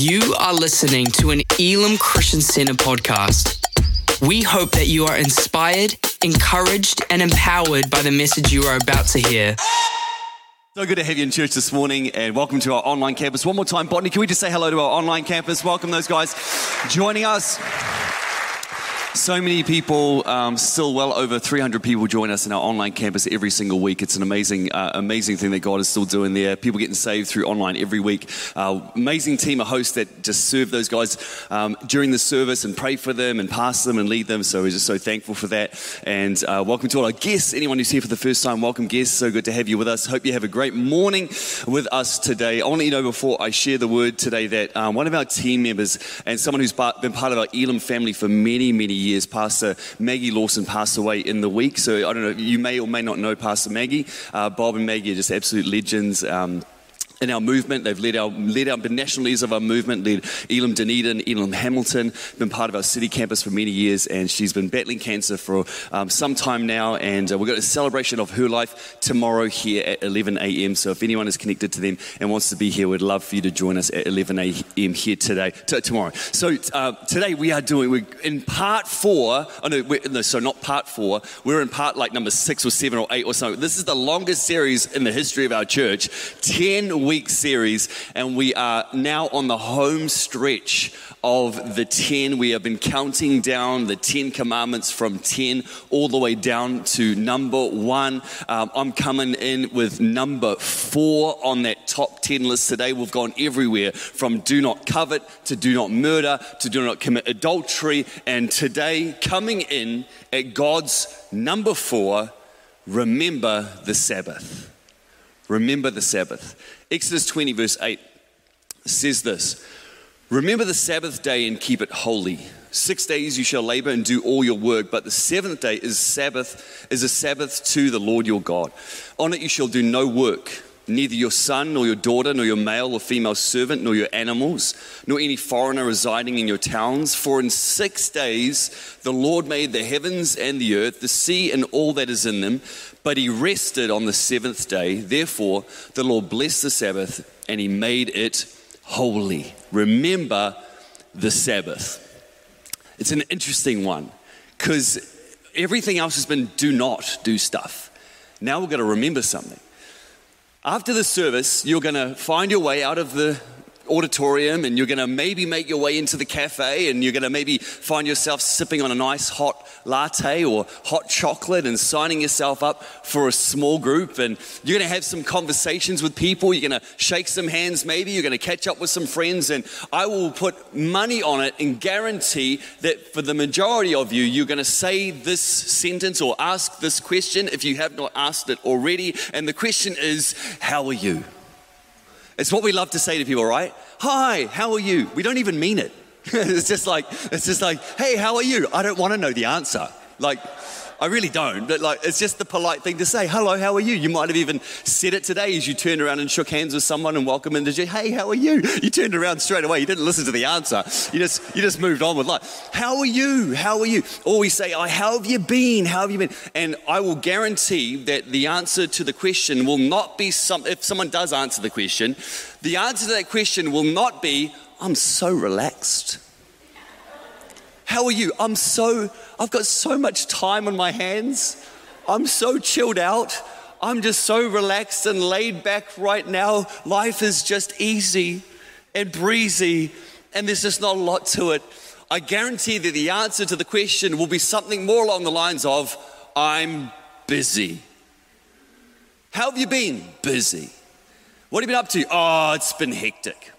You are listening to an Elim Christian Center podcast. We hope that you are inspired, encouraged, and empowered by the message you are about to hear. So good to have you in church this morning and welcome to our online campus. One more time, Botany, can we just say hello to our online campus? Welcome those guys joining us. So many people, um, still well over 300 people join us in our online campus every single week. It's an amazing, uh, amazing thing that God is still doing there. People getting saved through online every week. Uh, amazing team of hosts that just serve those guys um, during the service and pray for them and pass them and lead them. So we're just so thankful for that. And uh, welcome to all our guests. Anyone who's here for the first time, welcome guests. So good to have you with us. Hope you have a great morning with us today. I want to you know before I share the word today that um, one of our team members and someone who's been part of our Elim family for many, many years, Pastor Maggie Lawson passed away in the week. So I don't know, you may or may not know Pastor Maggie. Uh, Bob and Maggie are just absolute legends. Um, in our movement. They've led our led our national leaders of our movement, led Elim Dunedin, Elim Hamilton, been part of our city campus for many years, and she's been battling cancer for um, some time now. And uh, we've got a celebration of her life tomorrow here at 11 a.m. So if anyone is connected to them and wants to be here, we'd love for you to join us at 11 a.m. here today, t- tomorrow. So uh, today we are doing we're in part four. Oh no, no, so not part four. We're in part like number six or seven or eight or something. This is the longest series in the history of our church. Ten week series, and we are now on the home stretch of the 10. We have been counting down the 10 commandments from 10 all the way down to number one. Um, I'm coming in with number four on that top 10 list today. We've gone everywhere from do not covet to do not murder to do not commit adultery. And today, coming in at God's number four, remember the Sabbath. Remember the Sabbath. Exodus 20, verse 8 says this Remember the Sabbath day and keep it holy. Six days you shall labor and do all your work, but the seventh day is Sabbath, is a Sabbath to the Lord your God. On it you shall do no work neither your son, nor your daughter, nor your male or female servant, nor your animals, nor any foreigner residing in your towns. For in six days the Lord made the heavens and the earth, the sea and all that is in them, but he rested on the seventh day. Therefore, the Lord blessed the Sabbath and he made it holy. Remember the Sabbath. It's an interesting one because everything else has been do not do stuff. Now we've got to remember something. After the service, you're going to find your way out of the auditorium and you're going to maybe make your way into the cafe and you're going to maybe find yourself sipping on a nice hot latte or hot chocolate and signing yourself up for a small group. And you're going to have some conversations with people. You're going to shake some hands maybe. You're going to catch up with some friends. And I will put money on it and guarantee that for the majority of you you're going to say this sentence or ask this question if you have not asked it already. And the question is how are you it's what we love to say to people, right? Hi, how are you? We don't even mean it. it's just like, it's just like, hey, how are you? I don't want to know the answer. Like, I really don't, but like it's just the polite thing to say. Hello, how are you? You might have even said it today as you turned around and shook hands with someone and welcomed them to Hey, how are you? You turned around straight away. You didn't listen to the answer. You just you just moved on with life. How are you? How are you? We say, oh, how have you been? How have you been? And I will guarantee that the answer to the question will not be some. If someone does answer the question, the answer to that question will not be, I'm so relaxed. How are you? I'm so, I've got so much time on my hands. I'm so chilled out. I'm just so relaxed and laid back right now. Life is just easy and breezy, and there's just not a lot to it. I guarantee that the answer to the question will be something more along the lines of, I'm busy. How have you been? Busy. What have you been up to? Oh, it's been hectic.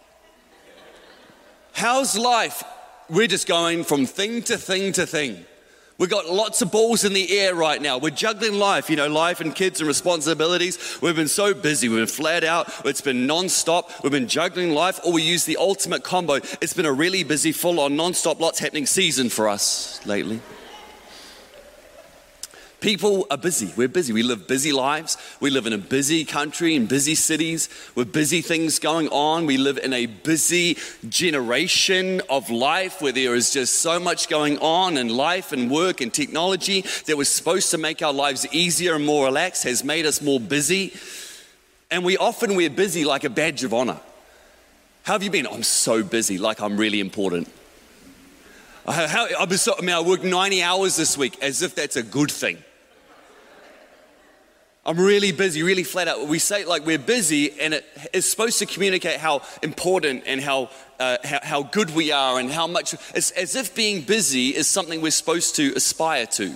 How's life? we're just going from thing to thing to thing. We've got lots of balls in the air right now. We're juggling life, you know, life and kids and responsibilities. We've been so busy. We've been flat out. It's been non-stop. We've been juggling life, or we use the ultimate combo. It's been a really busy, full-on, non-stop, lots happening season for us lately. People are busy. We're busy. We live busy lives. We live in a busy country, in busy cities, with busy things going on. We live in a busy generation of life where there is just so much going on in life and work and technology that was supposed to make our lives easier and more relaxed has made us more busy. And we often wear busy like a badge of honor. How have you been? I'm so busy, like I'm really important. How, I mean, I worked 90 hours this week as if that's a good thing. I'm really busy, really flat out. We say like we're busy, and it is supposed to communicate how important and how, uh, how, how, good we are, and how much. It's as if being busy is something we're supposed to aspire to.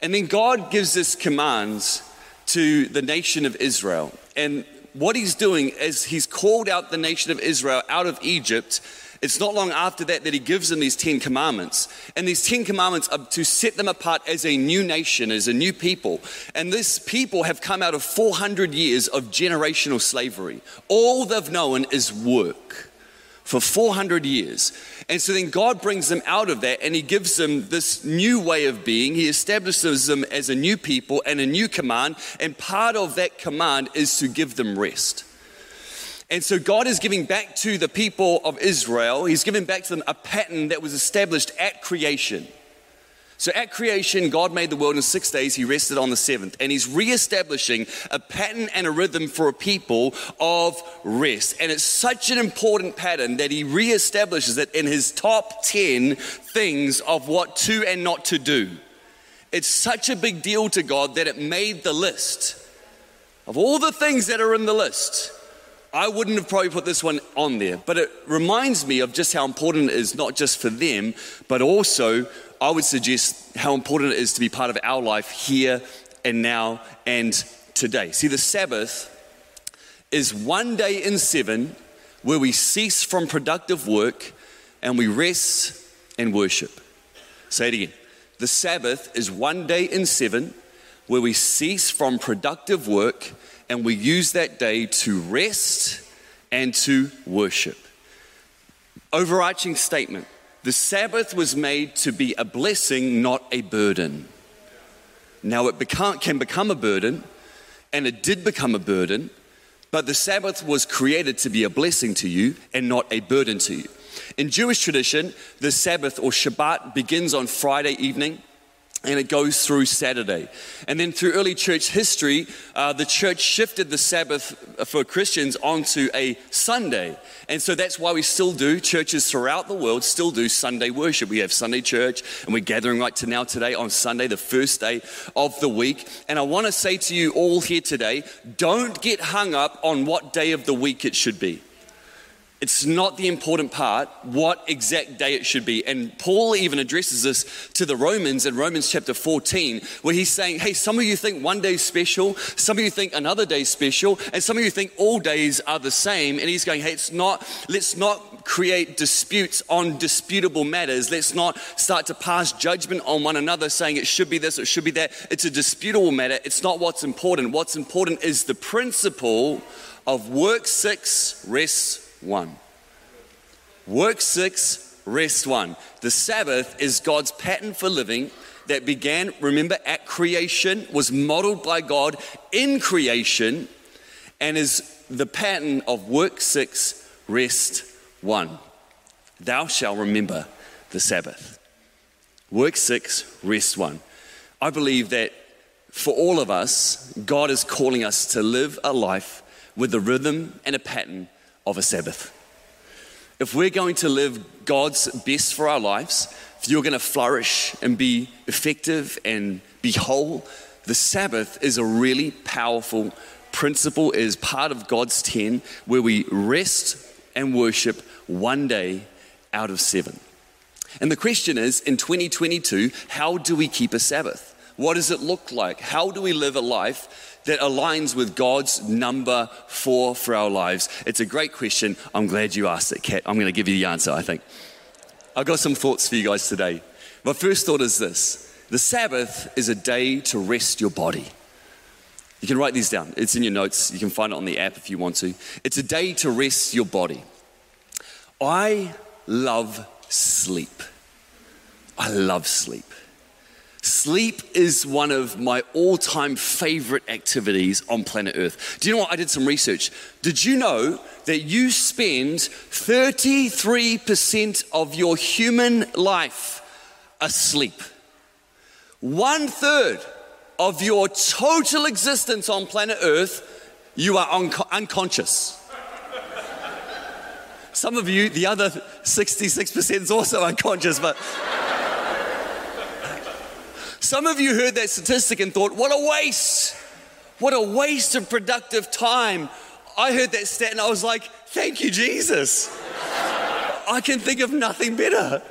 And then God gives us commands to the nation of Israel. And what he's doing is he's called out the nation of Israel out of Egypt it's not long after that that he gives them these Ten Commandments. And these Ten Commandments are to set them apart as a new nation, as a new people. And this people have come out of 400 years of generational slavery. All they've known is work for 400 years. And so then God brings them out of that and He gives them this new way of being. He establishes them as a new people and a new command. And part of that command is to give them rest. And so God is giving back to the people of Israel, He's giving back to them a pattern that was established at creation. So at creation, God made the world in six days, He rested on the seventh. And He's reestablishing a pattern and a rhythm for a people of rest. And it's such an important pattern that He reestablishes it in His top 10 things of what to and not to do. It's such a big deal to God that it made the list. Of all the things that are in the list, I wouldn't have probably put this one on there, but it reminds me of just how important it is, not just for them, but also I would suggest how important it is to be part of our life here and now and today. See, the Sabbath is one day in seven where we cease from productive work and we rest and worship. Say it again. The Sabbath is one day in seven where we cease from productive work and we use that day to rest and to worship. Overarching statement the Sabbath was made to be a blessing, not a burden. Now, it become, can become a burden, and it did become a burden, but the Sabbath was created to be a blessing to you and not a burden to you. In Jewish tradition, the Sabbath or Shabbat begins on Friday evening and it goes through Saturday. And then through early church history, uh, the church shifted the Sabbath for Christians onto a Sunday. And so that's why we still do, churches throughout the world still do Sunday worship. We have Sunday church, and we're gathering right to now today on Sunday, the first day of the week. And I want to say to you all here today don't get hung up on what day of the week it should be. It's not the important part, what exact day it should be. And Paul even addresses this to the Romans in Romans chapter 14, where he's saying, Hey, some of you think one day's special, some of you think another day's special, and some of you think all days are the same. And he's going, Hey, it's not, let's not create disputes on disputable matters. Let's not start to pass judgment on one another saying it should be this, it should be that. It's a disputable matter. It's not what's important. What's important is the principle of work six, rest one. Work six, rest one. The Sabbath is God's pattern for living that began, remember, at creation, was modeled by God in creation, and is the pattern of work six, rest one. Thou shalt remember the Sabbath. Work six, rest one. I believe that for all of us, God is calling us to live a life with a rhythm and a pattern of a Sabbath. If we're going to live God's best for our lives, if you're going to flourish and be effective and be whole, the Sabbath is a really powerful principle, it is part of God's 10 where we rest and worship one day out of seven. And the question is in 2022, how do we keep a Sabbath? What does it look like? How do we live a life that aligns with God's number four for our lives? It's a great question. I'm glad you asked it, Kat. I'm going to give you the answer, I think. I've got some thoughts for you guys today. My first thought is this the Sabbath is a day to rest your body. You can write these down, it's in your notes. You can find it on the app if you want to. It's a day to rest your body. I love sleep. I love sleep. Sleep is one of my all time favorite activities on planet Earth. Do you know what? I did some research. Did you know that you spend 33% of your human life asleep? One third of your total existence on planet Earth, you are un- unconscious. Some of you, the other 66% is also unconscious, but. Some of you heard that statistic and thought, what a waste! What a waste of productive time. I heard that stat and I was like, thank you, Jesus. I can think of nothing better.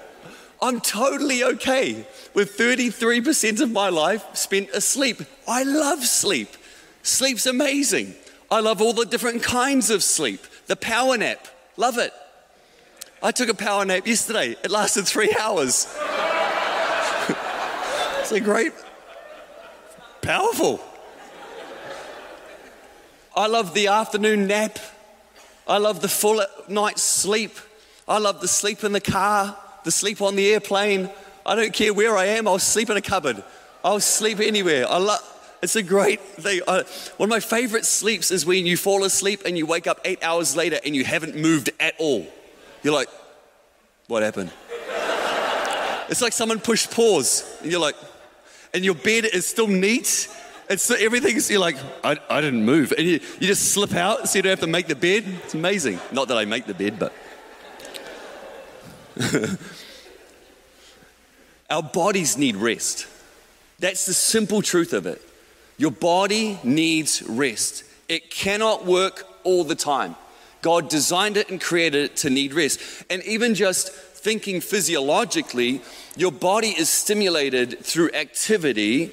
I'm totally okay with 33% of my life spent asleep. I love sleep. Sleep's amazing. I love all the different kinds of sleep. The power nap, love it. I took a power nap yesterday. It lasted three hours. It's a great, powerful. I love the afternoon nap. I love the full night's sleep. I love the sleep in the car, the sleep on the airplane. I don't care where I am, I'll sleep in a cupboard. I'll sleep anywhere. I love it's a great thing. I, one of my favorite sleeps is when you fall asleep and you wake up eight hours later and you haven't moved at all. You're like, what happened? it's like someone pushed pause and you're like, and your bed is still neat. It's everything's, you're like, I, I didn't move. And you, you just slip out so you don't have to make the bed. It's amazing. Not that I make the bed, but. Our bodies need rest. That's the simple truth of it. Your body needs rest. It cannot work all the time. God designed it and created it to need rest. And even just thinking physiologically, your body is stimulated through activity,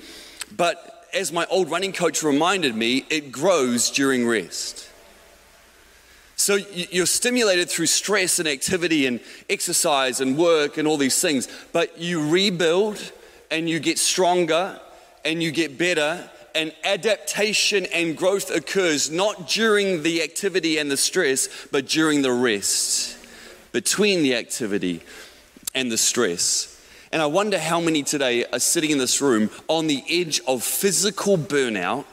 but as my old running coach reminded me, it grows during rest. So you're stimulated through stress and activity and exercise and work and all these things, but you rebuild and you get stronger and you get better and adaptation and growth occurs not during the activity and the stress, but during the rest, between the activity and the stress. And I wonder how many today are sitting in this room on the edge of physical burnout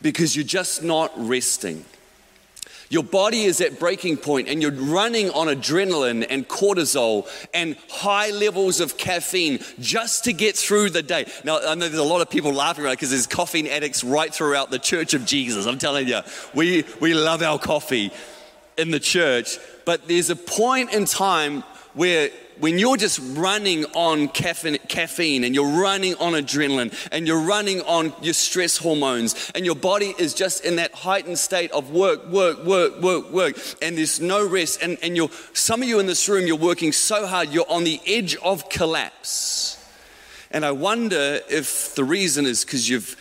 because you're just not resting. Your body is at breaking point and you're running on adrenaline and cortisol and high levels of caffeine just to get through the day. Now, I know there's a lot of people laughing right because there's caffeine addicts right throughout the church of Jesus. I'm telling you, we, we love our coffee in the church, but there's a point in time where when you're just running on caffeine, caffeine, and you're running on adrenaline and you're running on your stress hormones and your body is just in that heightened state of work, work, work, work, work, and there's no rest. And, and you're, some of you in this room, you're working so hard, you're on the edge of collapse. And I wonder if the reason is because you've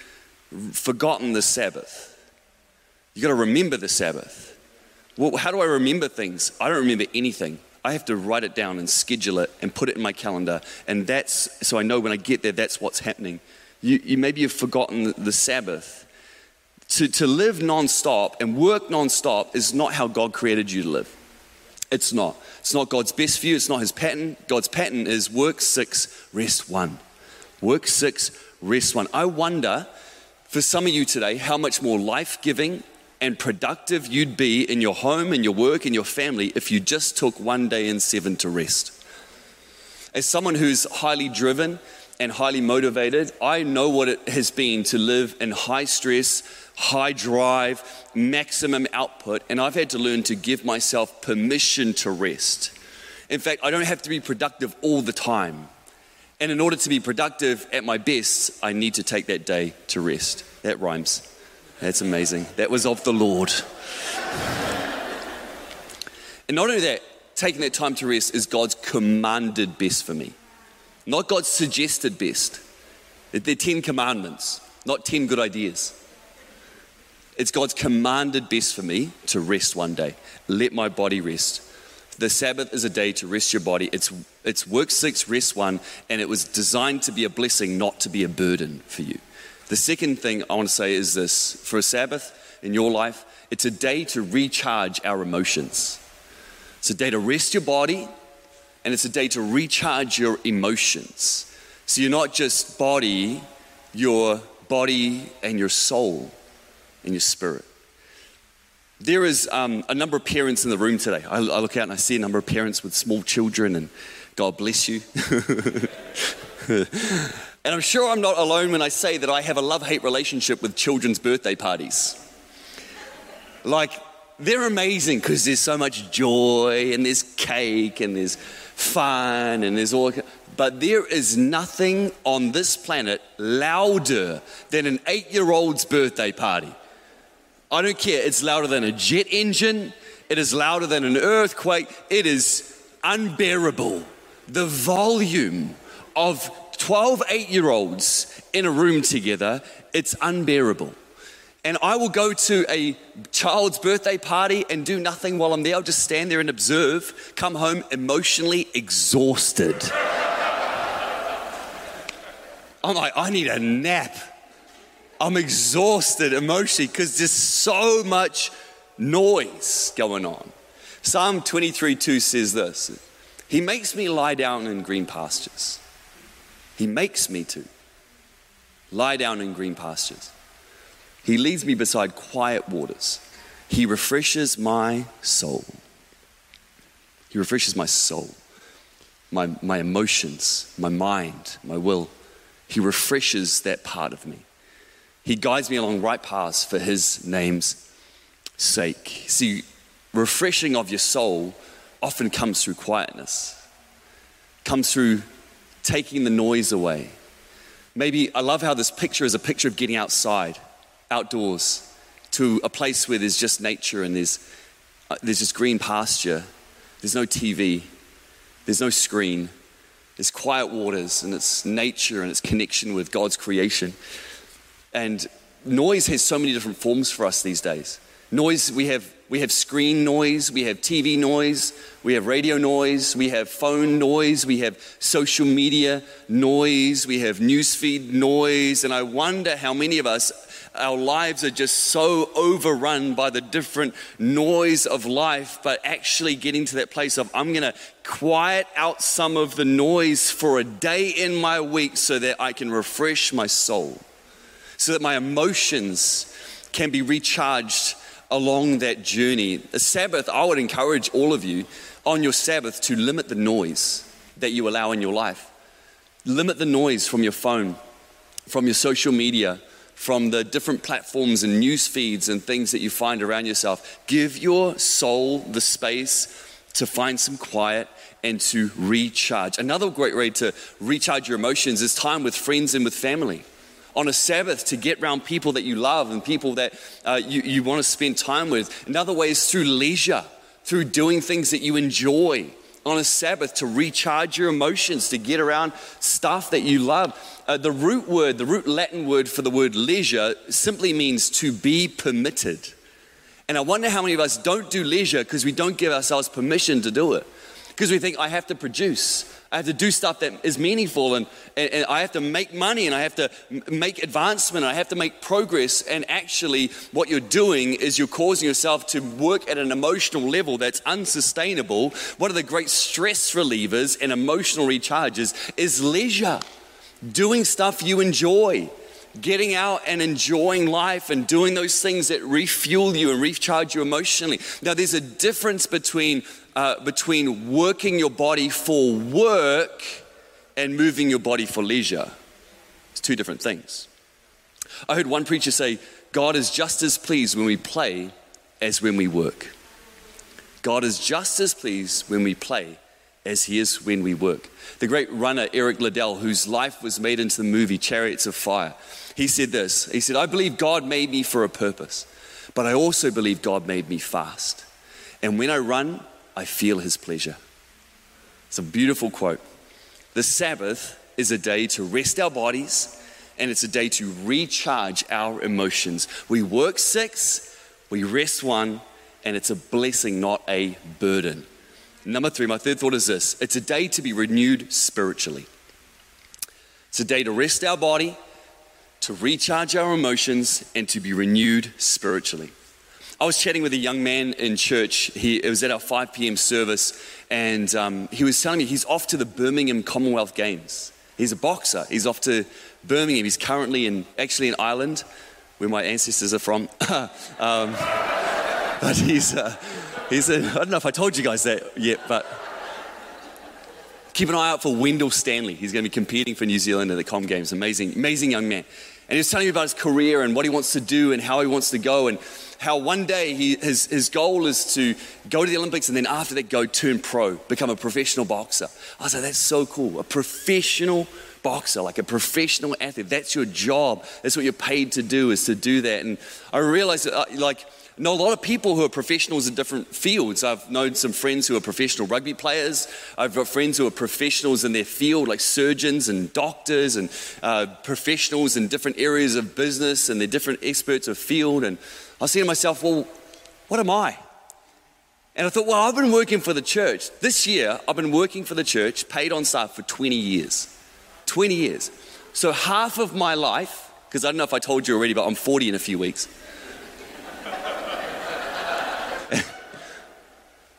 forgotten the Sabbath. You've got to remember the Sabbath. Well, how do I remember things? I don't remember anything. I have to write it down and schedule it and put it in my calendar. And that's so I know when I get there, that's what's happening. You, you maybe you've forgotten the, Sabbath. To, to live nonstop and work nonstop is not how God created you to live. It's not. It's not God's best for you. It's not His pattern. God's pattern is work six, rest one. Work six, rest one. I wonder for some of you today how much more life giving and productive you'd be in your home, in your work, in your family if you just took one day in seven to rest. As someone who's highly driven and highly motivated, I know what it has been to live in high stress, high drive, maximum output, and I've had to learn to give myself permission to rest. In fact, I don't have to be productive all the time. And in order to be productive at my best, I need to take that day to rest. That rhymes. That's amazing. That was of the Lord. And not only that, taking that time to rest is God's commanded best for me, not God's suggested best. They're 10 commandments, not 10 good ideas. It's God's commanded best for me to rest one day. Let my body rest. The Sabbath is a day to rest your body. It's, it's work six, rest one, and it was designed to be a blessing, not to be a burden for you. The second thing I want to say is this for a Sabbath in your life, it's a day to recharge our emotions. It's a day to rest your body, and it's a day to recharge your emotions. So you're not just body, your body and your soul and your spirit. There is um, a number of parents in the room today. I, I look out and I see a number of parents with small children, and God bless you. And I'm sure I'm not alone when I say that I have a love hate relationship with children's birthday parties. Like, they're amazing because there's so much joy and there's cake and there's fun and there's all. But there is nothing on this planet louder than an eight year old's birthday party. I don't care. It's louder than a jet engine, it is louder than an earthquake. It is unbearable. The volume of 12 eight year olds in a room together, it's unbearable. And I will go to a child's birthday party and do nothing while I'm there. I'll just stand there and observe, come home emotionally exhausted. I'm like, I need a nap. I'm exhausted emotionally because there's so much noise going on. Psalm 23 2 says this He makes me lie down in green pastures. He makes me to lie down in green pastures. He leads me beside quiet waters. He refreshes my soul. He refreshes my soul, my, my emotions, my mind, my will. He refreshes that part of me. He guides me along right paths for His name's sake. See, refreshing of your soul often comes through quietness, comes through taking the noise away. Maybe I love how this picture is a picture of getting outside, outdoors, to a place where there's just nature and there's, uh, there's just green pasture. There's no TV, there's no screen, there's quiet waters, and it's nature and it's connection with God's creation. And noise has so many different forms for us these days. Noise, we have, we have screen noise, we have TV noise, we have radio noise, we have phone noise, we have social media noise, we have newsfeed noise, and I wonder how many of us, our lives are just so overrun by the different noise of life, but actually getting to that place of, I'm gonna quiet out some of the noise for a day in my week so that I can refresh my soul, so that my emotions can be recharged along that journey. The Sabbath, I would encourage all of you on your Sabbath to limit the noise that you allow in your life. Limit the noise from your phone, from your social media, from the different platforms and news feeds and things that you find around yourself. Give your soul the space to find some quiet and to recharge. Another great way to recharge your emotions is time with friends and with family on a Sabbath to get around people that you love and people that uh, you, you want to spend time with. Another way is through leisure, through doing things that you enjoy on a Sabbath to recharge your emotions, to get around stuff that you love. Uh, the root word, the root Latin word for the word leisure simply means to be permitted. And I wonder how many of us don't do leisure because we don't give ourselves permission to do it. Because we think, I have to produce. I have to do stuff that is meaningful and, and, and, I have to make money and I have to make advancement. and I have to make progress. And actually, what you're doing is you're causing yourself to work at an emotional level that's unsustainable. One of the great stress relievers and emotional recharges is leisure, doing stuff you enjoy. Getting out and enjoying life and doing those things that refuel you and recharge you emotionally. Now, there's a difference between uh, between working your body for work and moving your body for leisure. It's two different things. I heard one preacher say, God is just as pleased when we play as when we work. God is just as pleased when we play as he is when we work. The great runner Eric Liddell, whose life was made into the movie Chariots of Fire, he said this He said, I believe God made me for a purpose, but I also believe God made me fast. And when I run, I feel his pleasure. It's a beautiful quote. The Sabbath is a day to rest our bodies and it's a day to recharge our emotions. We work six, we rest one, and it's a blessing, not a burden. Number three, my third thought is this it's a day to be renewed spiritually. It's a day to rest our body, to recharge our emotions, and to be renewed spiritually. I was chatting with a young man in church. He, it was at our 5 p.m. service, and um, he was telling me he's off to the Birmingham Commonwealth Games. He's a boxer. He's off to Birmingham. He's currently in, actually in Ireland, where my ancestors are from. um, but he's, uh, I don't know if I told you guys that yet, but keep an eye out for Wendell Stanley. He's going to be competing for New Zealand in the Com Games. Amazing, amazing young man. And he was telling me about his career and what he wants to do and how he wants to go and how one day he, his, his goal is to go to the Olympics and then after that go turn pro, become a professional boxer. I was like, that's so cool. A professional boxer, like a professional athlete. That's your job. That's what you're paid to do is to do that. And I realized uh, like, know a lot of people who are professionals in different fields. I've known some friends who are professional rugby players. I've got friends who are professionals in their field, like surgeons and doctors and uh, professionals in different areas of business and they're different experts of field. And I saying to myself, well, what am I? And I thought, well, I've been working for the church. This year, I've been working for the church, paid on staff for 20 years. 20 years. So half of my life, because I don't know if I told you already, but I'm 40 in a few weeks.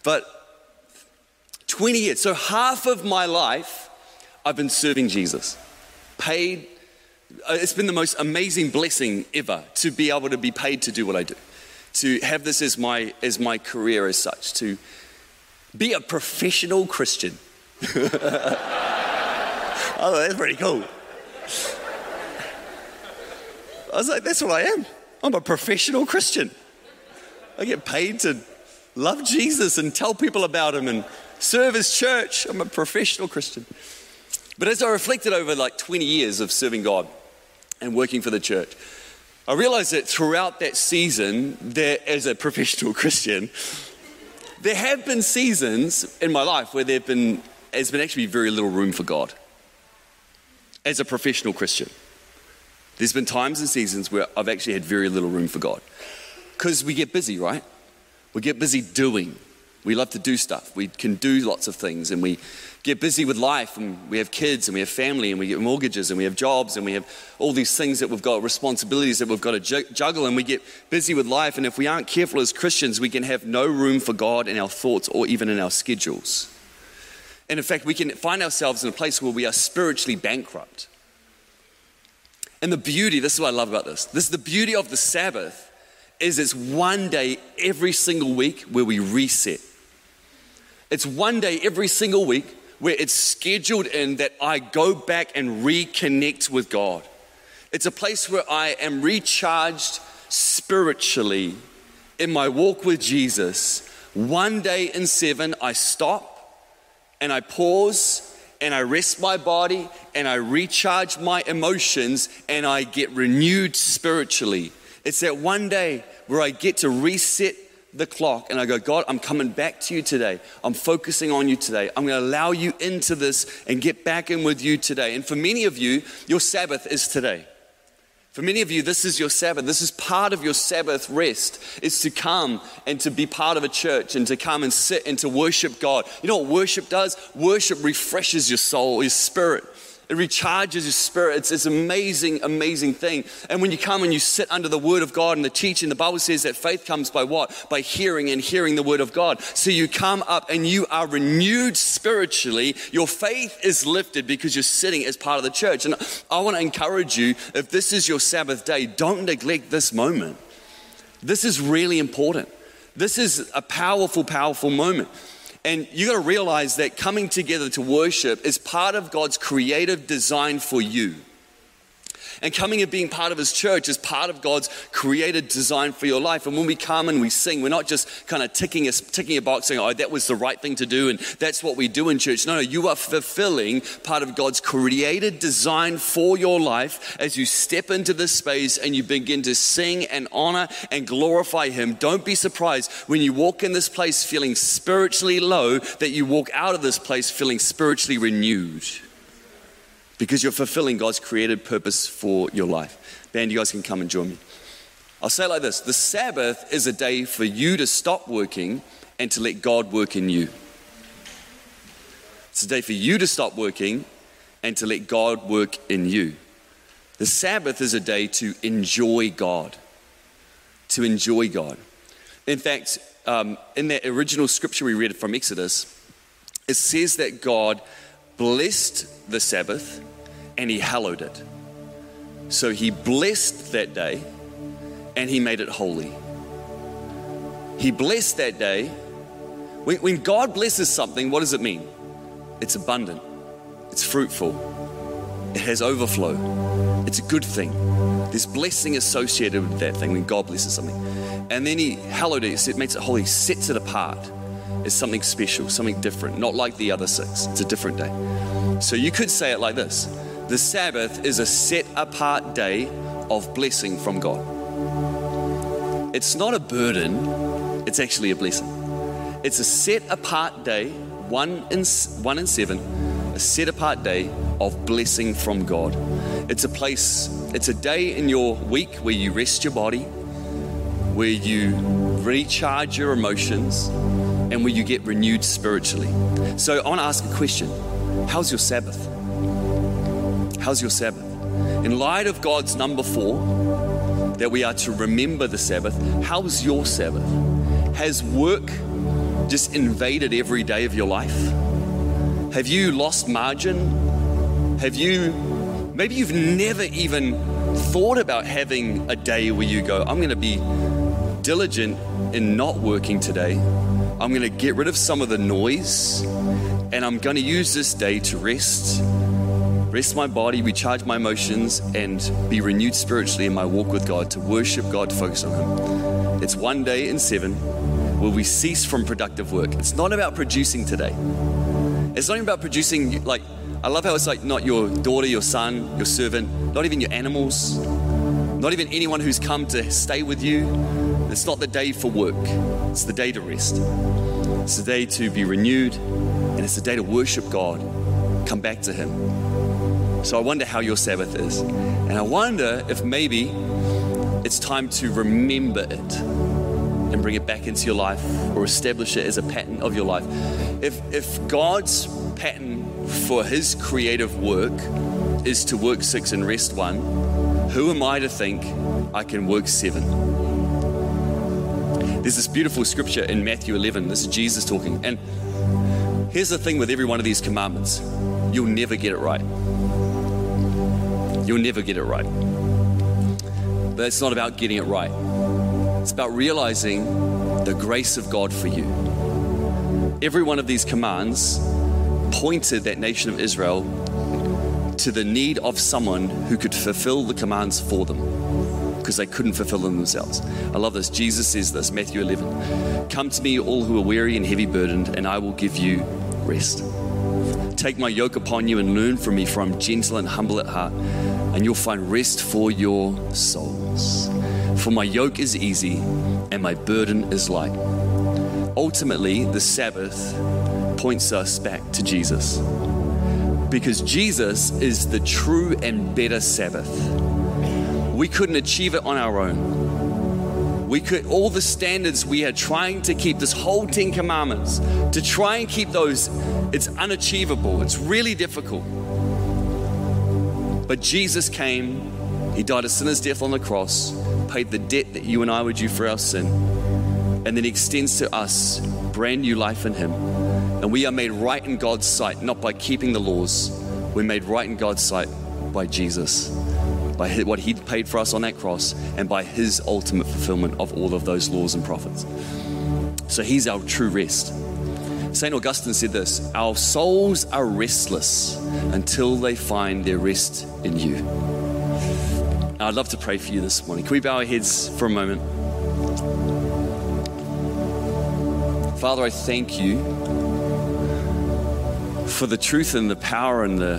But 20 years, so half of my life, I've been serving Jesus. Paid, uh, it's been the most amazing blessing ever to be able to be paid to do what I do. To have this as my, as my career as such, to be a professional Christian. oh, that's pretty cool. I was like, that's what I am. I'm a professional Christian. I get paid to love Jesus and tell people about him and serve his church. I'm a professional Christian. But as I reflected over like 20 years of serving God and working for the church, I realized that throughout that season, there, as a professional Christian, there have been seasons in my life where there been, there's been actually very little room for God. As a professional Christian, there's been times and seasons where I've actually had very little room for God. Because we get busy, right? We get busy doing. We love to do stuff. We can do lots of things and we get busy with life and we have kids and we have family and we get mortgages and we have jobs and we have all these things that we've got, responsibilities that we've got to juggle and we get busy with life. And if we aren't careful as Christians, we can have no room for God in our thoughts or even in our schedules. And in fact, we can find ourselves in a place where we are spiritually bankrupt. And the beauty, this is what I love about this. This is the beauty of the Sabbath is it's one day every single week where we reset. It's one day every single week where it's scheduled in that I go back and reconnect with God. It's a place where I am recharged spiritually in my walk with Jesus. One day in seven, I stop and I pause and I rest my body and I recharge my emotions and I get renewed spiritually. It's that one day where I get to reset the clock and I go, God, I'm coming back to you today. I'm focusing on you today. I'm going to allow you into this and get back in with you today. And for many of you, your Sabbath is today. For many of you, this is your Sabbath. This is part of your Sabbath rest, is to come and to be part of a church and to come and sit and to worship God. You know what worship does? Worship refreshes your soul, your spirit. It recharges your spirit. It's this amazing, amazing thing. And when you come and you sit under the word of God and the teaching, the Bible says that faith comes by what? By hearing and hearing the word of God. So you come up and you are renewed spiritually. Your faith is lifted because you're sitting as part of the church. And I want to encourage you if this is your Sabbath day, don't neglect this moment. This is really important. This is a powerful, powerful moment. And you got to realize that coming together to worship is part of God's creative design for you. And coming and being part of His church is part of God's created design for your life. And when we come and we sing, we're not just kind of ticking a, ticking a box saying, oh, that was the right thing to do and that's what we do in church. No, no, you are fulfilling part of God's created design for your life as you step into this space and you begin to sing and honor and glorify Him. Don't be surprised when you walk in this place feeling spiritually low that you walk out of this place feeling spiritually renewed because you're fulfilling God's created purpose for your life. Band, you guys can come and join me. I'll say like this the Sabbath is a day for you to stop working and to let God work in you. It's a day for you to stop working and to let God work in you. The Sabbath is a day to enjoy God. To enjoy God. In fact, um, in that original scripture we read from Exodus, it says that God blessed the Sabbath and he hallowed it. So he blessed that day and he made it holy. He blessed that day. When, when God blesses something, what does it mean? It's abundant, it's fruitful, it has overflow. It's a good thing. There's blessing associated with that thing when God blesses something. And then he hallowed it, it makes it holy, sets it apart as something special, something different, not like the other six. It's a different day. So you could say it like this The Sabbath is a set apart day of blessing from God. It's not a burden, it's actually a blessing. It's a set apart day, one in, one in seven, a set apart day of blessing from God. It's a place, it's a day in your week where you rest your body, where you recharge your emotions, and where you get renewed spiritually. So I want to ask a question How's your Sabbath? How's your Sabbath? In light of God's number four, that we are to remember the Sabbath, how's your Sabbath? Has work just invaded every day of your life? Have you lost margin? Have you, maybe you've never even thought about having a day where you go, I'm going to be diligent in not working today. I'm going to get rid of some of the noise and I'm going to use this day to rest, rest my body, recharge my emotions, and be renewed spiritually in my walk with God, to worship God, to focus on Him. It's one day in seven where we cease from productive work. It's not about producing today. It's not even about producing, like, I love how it's like not your daughter, your son, your servant, not even your animals, not even anyone who's come to stay with you. It's not the day for work, it's the day to rest. It's the day to be renewed, and it's the day to worship God, come back to Him. So I wonder how your Sabbath is. And I wonder if maybe it's time to remember it and bring it back into your life or establish it as a pattern of your life. If, if God's pattern for His creative work is to work six and rest one, who am I to think I can work seven? There's this beautiful scripture in Matthew 11. This is Jesus talking. And here's the thing with every one of these commandments you'll never get it right. You'll never get it right. But it's not about getting it right, it's about realizing the grace of God for you. Every one of these commands pointed that nation of Israel to the need of someone who could fulfill the commands for them because they couldn't fulfill them themselves. I love this. Jesus says this, Matthew 11 Come to me, all who are weary and heavy burdened, and I will give you rest. Take my yoke upon you and learn from me, for I'm gentle and humble at heart, and you'll find rest for your souls. For my yoke is easy and my burden is light. Ultimately, the Sabbath points us back to Jesus because Jesus is the true and better Sabbath. We couldn't achieve it on our own. We could, all the standards we are trying to keep, this whole Ten Commandments, to try and keep those, it's unachievable. It's really difficult. But Jesus came, He died a sinner's death on the cross, paid the debt that you and I were due for our sin, and then He extends to us brand new life in Him. And we are made right in God's sight, not by keeping the laws. We're made right in God's sight by Jesus, by what He paid for us on that cross, and by His ultimate fulfillment of all of those laws and prophets. So He's our true rest. St. Augustine said this Our souls are restless until they find their rest in you. I'd love to pray for you this morning. Can we bow our heads for a moment? Father, I thank you for the truth and the power and the,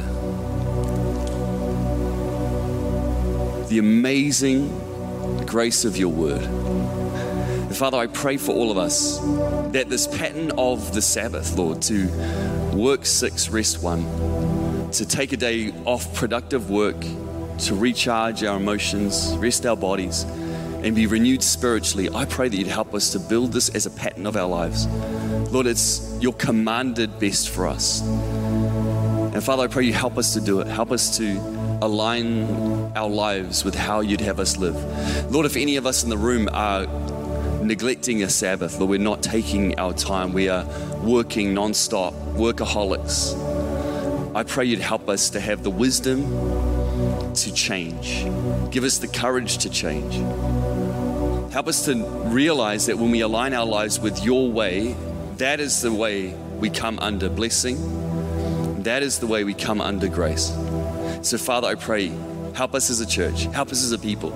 the amazing grace of your word. And Father, I pray for all of us that this pattern of the Sabbath, Lord, to work six, rest one, to take a day off productive work, to recharge our emotions, rest our bodies, and be renewed spiritually, I pray that you'd help us to build this as a pattern of our lives. Lord, it's your commanded best for us. And Father, I pray you help us to do it. Help us to align our lives with how you'd have us live. Lord, if any of us in the room are neglecting a Sabbath, Lord, we're not taking our time, we are working nonstop, workaholics. I pray you'd help us to have the wisdom to change. Give us the courage to change. Help us to realize that when we align our lives with your way, that is the way we come under blessing. That is the way we come under grace. So, Father, I pray, help us as a church, help us as a people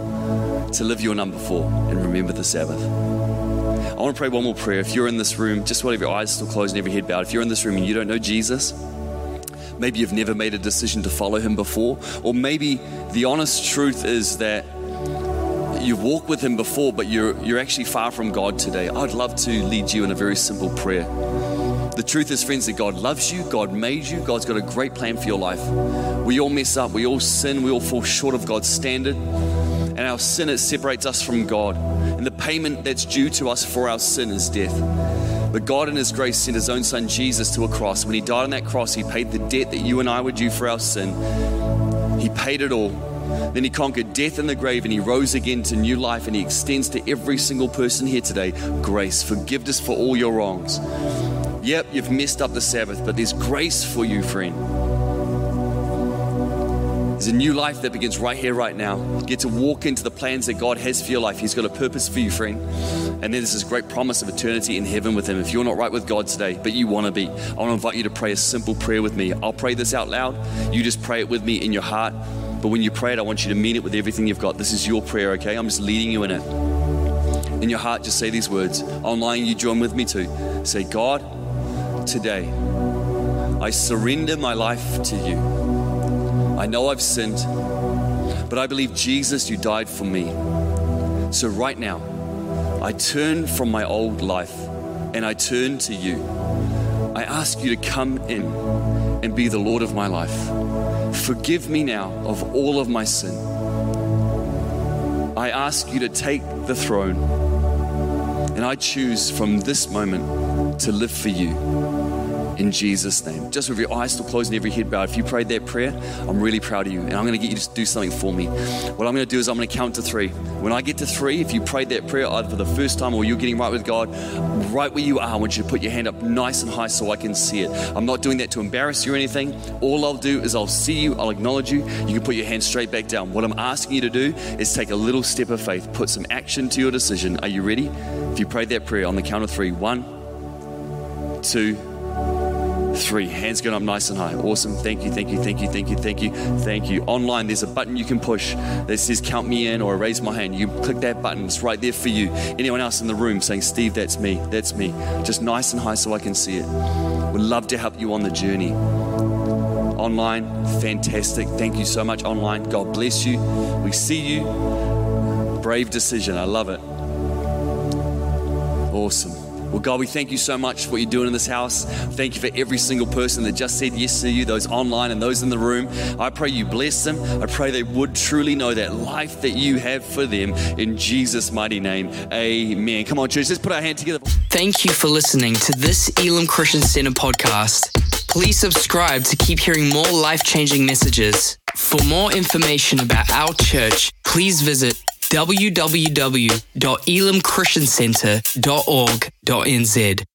to live your number four and remember the Sabbath. I want to pray one more prayer. If you're in this room, just while your eyes still closed and every head bowed, if you're in this room and you don't know Jesus, maybe you've never made a decision to follow him before, or maybe the honest truth is that you've walked with him before, but you're, you're actually far from God today. I'd love to lead you in a very simple prayer. The truth is, friends, that God loves you, God made you, God's got a great plan for your life. We all mess up, we all sin, we all fall short of God's standard and our sin it separates us from God. And the payment that's due to us for our sin is death. But God in His grace sent His own Son Jesus to a cross. When He died on that cross, He paid the debt that you and I were due for our sin. He paid it all. Then He conquered death in the grave and He rose again to new life. And He extends to every single person here today grace, forgiveness for all your wrongs. Yep, you've messed up the Sabbath, but there's grace for you, friend. There's a new life that begins right here, right now. You get to walk into the plans that God has for your life. He's got a purpose for you, friend. And then there's this great promise of eternity in heaven with Him. If you're not right with God today, but you want to be, I want to invite you to pray a simple prayer with me. I'll pray this out loud. You just pray it with me in your heart. But when you pray it, I want you to mean it with everything you've got. This is your prayer, okay? I'm just leading you in it. In your heart, just say these words. Online, you join with me too. Say, God, today, I surrender my life to you. I know I've sinned, but I believe Jesus, you died for me. So right now, I turn from my old life and I turn to you. I ask you to come in and be the Lord of my life. Forgive me now of all of my sin. I ask you to take the throne, and I choose from this moment to live for you in Jesus' name. Just with your eyes still closed and every head bowed, if you prayed that prayer, I'm really proud of you. And I'm going to get you to do something for me. What I'm going to do is I'm going to count to three. When I get to three, if you prayed that prayer either for the first time or you're getting right with God, right where you are, I want you to put your hand up nice and high so I can see it. I'm not doing that to embarrass you or anything. All I'll do is I'll see you, I'll acknowledge you. You can put your hand straight back down. What I'm asking you to do is take a little step of faith, put some action to your decision. Are you ready? If you prayed that prayer on the count of three, one, two three. Hands going up nice and high. Awesome. Thank you, thank you, thank you, thank you, thank you, thank you. Online, there's a button you can push that says count me in or raise my hand. You click that button, it's right there for you. Anyone else in the room saying, Steve, that's me, that's me. Just nice and high so I can see it. We'd love to help you on the journey. Online, fantastic. Thank you so much, online. God bless you. We see you. Brave decision. I love it. Awesome. Well, God, we thank you so much for what you're doing in this house. Thank you for every single person that just said yes to you, those online and those in the room. I pray you bless them. I pray they would truly know that life that you have for them in Jesus' mighty name. Amen. Come on, church, let's put our hand together. Thank you for listening to this Elim Christian Center podcast. Please subscribe to keep hearing more life changing messages. For more information about our church, please visit www.elimchristiancenter.org.nz.